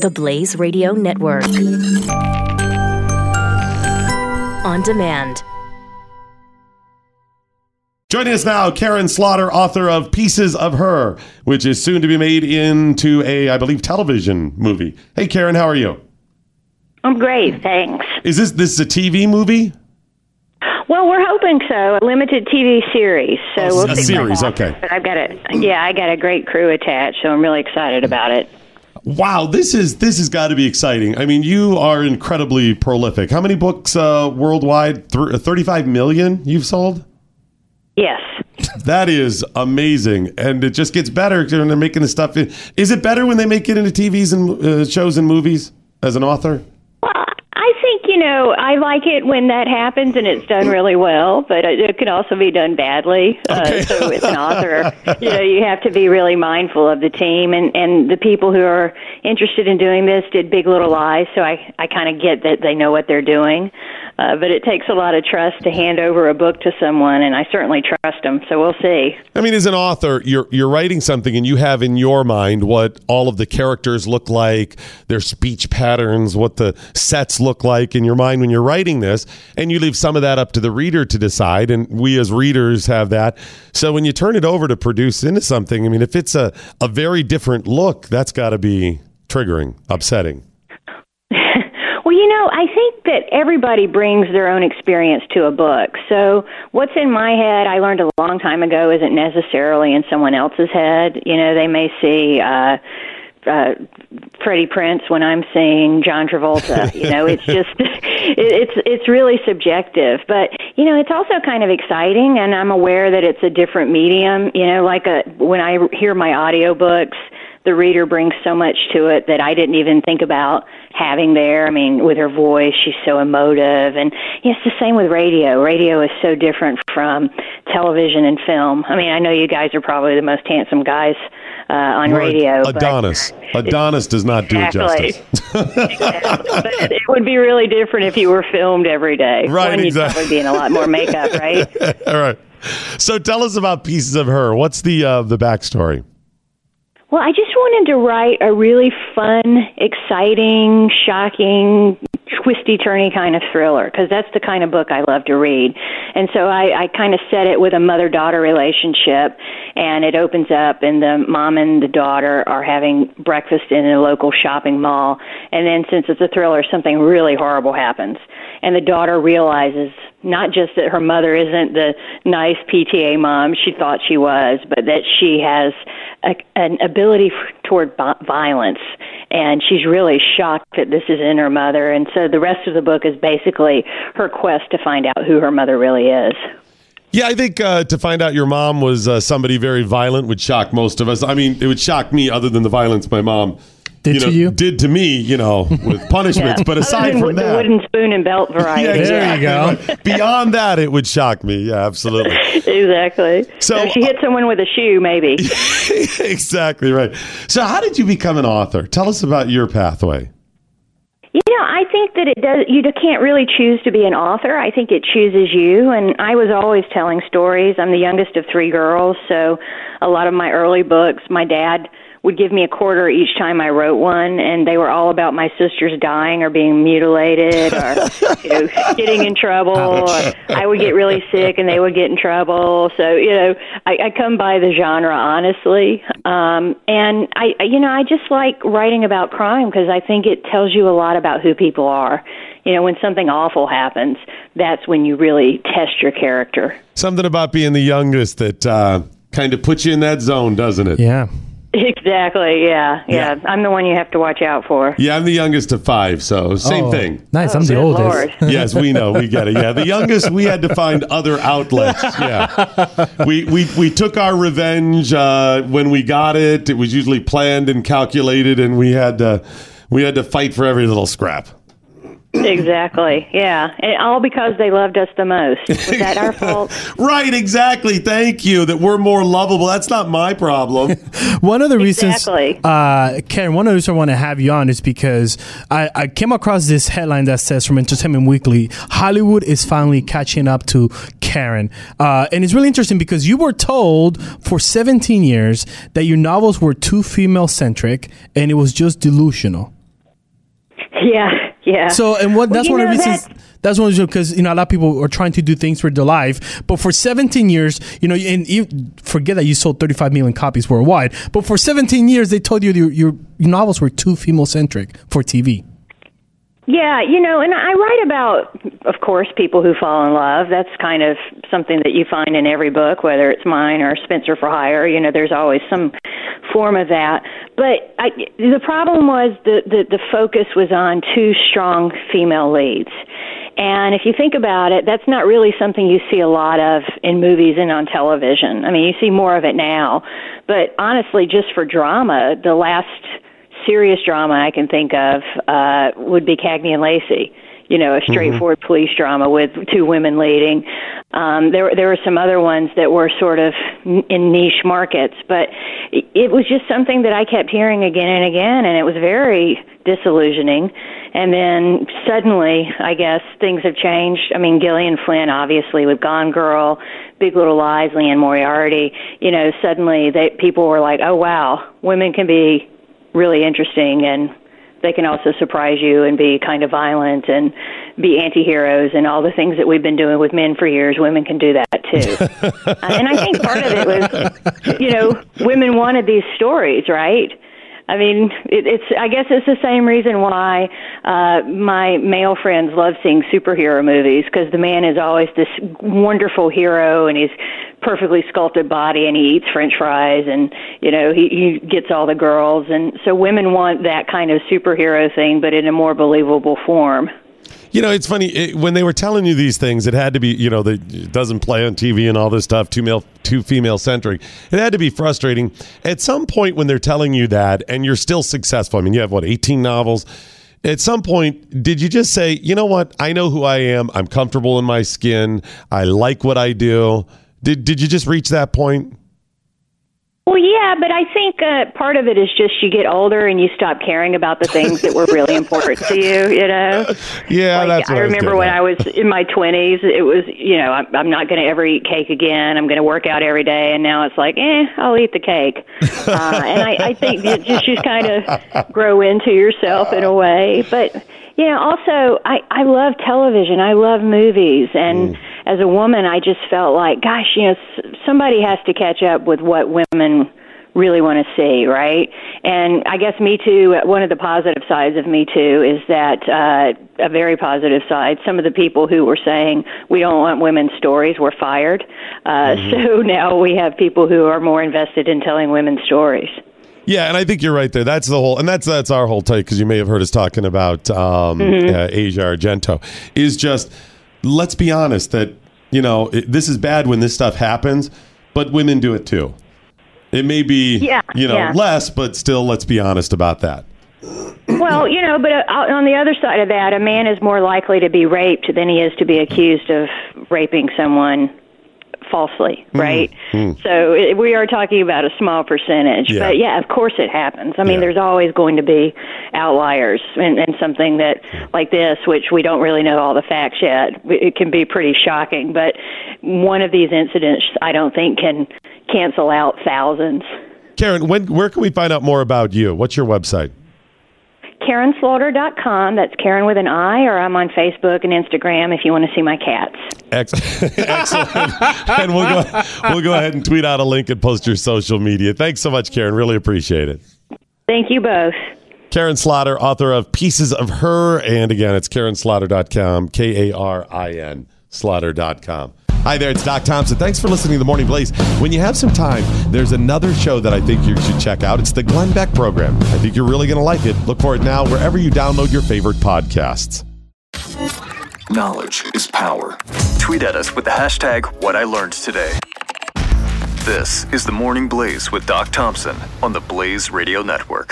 The Blaze Radio Network. On demand. Joining us now, Karin Slaughter, author of Pieces of Her, which is soon to be made into a, I believe, television movie. Hey, Karin, how are you? I'm great, thanks. Is this this is a TV movie? Well, we're hoping so. A limited TV series, so Oh, we'll a see. series, okay. But I've got a yeah, I got a great crew attached, so I'm really excited about it. Wow, this is this has got to be exciting. I mean, you are incredibly prolific. How many books uh, worldwide? Th- Thirty-five million you've sold. Yes. That is amazing, and it just gets better when they're making the stuff. Is it better when they make it into TVs and uh, shows and movies as an author? Well, I think you know I like it when that happens and it's done really well, but it, it could also be done badly. Okay. Uh, so, as an author, you know, you have to be really mindful of the team and and the people who are interested in doing this did Big Little Lies, so I I kind of get that they know what they're doing. Uh, but it takes a lot of trust to hand over a book to someone, and I certainly trust them. So we'll see. I mean, as an author, you're you're writing something, and you have in your mind what all of the characters look like, their speech patterns, what the sets look like in your mind when you're writing this, and you leave some of that up to the reader to decide. And we as readers have that. So when you turn it over to produce into something, I mean, if it's a a very different look, that's got to be triggering, upsetting. Well, you know, I think that everybody brings their own experience to a book. So, what's in my head, I learned a long time ago, isn't necessarily in someone else's head. You know, they may see uh, uh, Freddie Prinze when I'm seeing John Travolta. You know, it's just it, it's it's really subjective. But you know, it's also kind of exciting, and I'm aware that it's a different medium. You know, like a when I hear my audiobooks the reader brings so much to it that I didn't even think about having there. I mean, with her voice, she's so emotive, and it's the same with radio. Radio is so different from television and film. I mean, I know you guys are probably the most handsome guys uh, on We're radio. but- Adonis. Adonis does not do it justice. Exactly. But it would be really different if you were filmed every day. Right, One, you'd exactly. probably be in a lot more makeup, right? All right. So tell us about pieces of her. What's the uh, the backstory? Well, I just wanted to write a really fun, exciting, shocking, twisty turny kind of thriller because that's the kind of book I love to read. And so I, I kind of set it with a mother daughter relationship, and it opens up, and the mom and the daughter are having breakfast in a local shopping mall. And then, since it's a thriller, something really horrible happens. And the daughter realizes not just that her mother isn't the nice PTA mom she thought she was, but that she has a, an ability f- toward vi- violence. And she's really shocked that this is in her mother. And so the rest of the book is basically her quest to find out who her mother really is. Yeah, I think uh, to find out your mom was uh, somebody very violent would shock most of us. I mean, it would shock me, other than the violence my mom Did you know, to you? did to me. You know, with punishments. But aside than from the that, wooden spoon and belt variety. Yeah, There you go. Beyond that, it would shock me. Yeah, absolutely. exactly. So- So, if she hit someone with a shoe, maybe. exactly right. So, how did you become an author? Tell us about your pathway. You know, I think that it does. You can't really choose to be an author. I think it chooses you. And I was always telling stories. I'm the youngest of three girls, so a lot of my early books, my dad would give me a quarter each time I wrote one, and they were all about my sisters dying or being mutilated or you know getting in trouble. Or I would get really sick, and they would get in trouble. So you know, I, I come by the genre honestly, um, and I I- you know I just like writing about crime because I think it tells you a lot about who people are. You know, when something awful happens, that's when you really test your character. Something about being the youngest that uh, kind of puts you in that zone, doesn't it? Yeah. Exactly. Yeah, yeah. I'm the one you have to watch out for. Yeah, I'm the youngest of five, so same Oh, thing. Nice. I'm Oh, the oldest. Lord. yes, we know, we get it. Yeah, the youngest, we had to find other outlets. Yeah, we we we took our revenge uh, when we got it. It was usually planned and calculated, and we had to we had to fight for every little scrap. Exactly. Yeah, and all because they loved us the most. Was that our fault? Right, exactly. Thank you. That we're more lovable. That's not my problem. One of the reasons, uh, Karin, one of the reasons I want to have you on is because I, I came across this headline that says from Entertainment Weekly Hollywood is finally catching up to Karin. Uh, and it's really interesting because you were told for 17 years that your novels were too female centric and it was just delusional. Yeah, yeah. So, and what that's you one of the reasons. that- That's one of the because you know a lot of people are trying to do things for their life, but for 17 years, you know, and you forget that you sold 35 million copies worldwide, but for 17 years they told you your your, your novels were too female centric for TV. Yeah, you know, and I write about, of course, people who fall in love. That's kind of something that you find in every book, whether it's mine or Spencer for Hire. You know, there's always some form of that. But I, the problem was the, the the focus was on two strong female leads. And if you think about it, that's not really something you see a lot of in movies and on television. I mean, you see more of it now. But honestly, just for drama, the last serious drama I can think of uh, would be Cagney and Lacey. You know, a straightforward police drama with two women leading. Um, there, there were some other ones that were sort of in niche markets, but it, it was just something that I kept hearing again and again, and it was very disillusioning. And then suddenly, I guess things have changed. I mean, Gillian Flynn, obviously, with Gone Girl, Big Little Lies, Liane Moriarty. You know, suddenly they people were like, "Oh wow, women can be really interesting and they can also surprise you and be kind of violent and be anti-heroes and all the things that we've been doing with men for years women can do that too and i think part of it was you know women wanted these stories right I mean, it, it's. I guess it's the same reason why uh, my male friends love seeing superhero movies because the man is always this wonderful hero, and he's perfectly sculpted body, and he eats French fries, and you know he, he gets all the girls, and so women want that kind of superhero thing, but in a more believable form. You know, it's funny it, when they were telling you these things. It had to be, you know, the, it doesn't play on TV and all this stuff. Two male, two female centric. It had to be frustrating at some point when they're telling you that, and you're still successful. I mean, you have what 18 novels. At some point, did you just say, you know what? I know who I am. I'm comfortable in my skin. I like what I do. Did Did you just reach that point? Well, yeah, but I think uh, part of it is just you get older and you stop caring about the things that were really important to you. You know. Yeah, Like, I I remember getting when at. I was in my twenties, it was you know I'm, I'm not going to ever eat cake again. I'm going to work out every day, and now it's like, eh, I'll eat the cake. uh, and I, I think you just just kind of grow into yourself in a way. But you know, also I I love television. I love movies, and as a woman, I just felt like, gosh, you know, s- somebody has to catch up with what women really want to see, right? And I guess Me Too, one of the positive sides of Me Too is that uh, a very positive side. Some of the people who were saying we don't want women's stories were fired. Uh, So now we have people who are more invested in telling women's stories. Yeah, and I think you're right there. That's the whole, and that's that's our whole take because you may have heard us talking about um, uh, Asia Argento. Is just let's be honest that you know it, this is bad when this stuff happens, but women do it too. It may be Yeah, you know yeah. less, but still, let's be honest about that. Well, you know, but uh, on the other side of that, a man is more likely to be raped than he is to be accused of raping someone falsely, hmm. right? Hmm. So it, we are talking about a small percentage. Yeah. But yeah, of course it happens. I mean, Yeah. there's always going to be outliers and, and something that like this, which we don't really know all the facts yet. It can be pretty shocking, but one of these incidents I don't think can cancel out thousands. Karin, when where can we find out more about you? What's your website? KarinSlaughter.com. That's Karin with an I, or I'm on Facebook and Instagram if you want to see my cats. Ex- Excellent. and we'll go we'll go ahead and tweet out a link and post your social media. Thanks so much, Karin. Really appreciate it. Thank you both. Karin Slaughter, author of Pieces of Her. And again, it's KarinSlaughter.com, K A R I N, Slaughter.com. Hi there, it's Doc Thompson. Thanks for listening to The Morning Blaze. When you have some time, there's another show that I think you should check out. It's the Glenn Beck program. I think you're really going to like it. Look for it now wherever you download your favorite podcasts. Knowledge is power. Tweet at us with the hashtag What I Learned Today. This is the Morning Blaze with Doc Thompson on the Blaze Radio Network.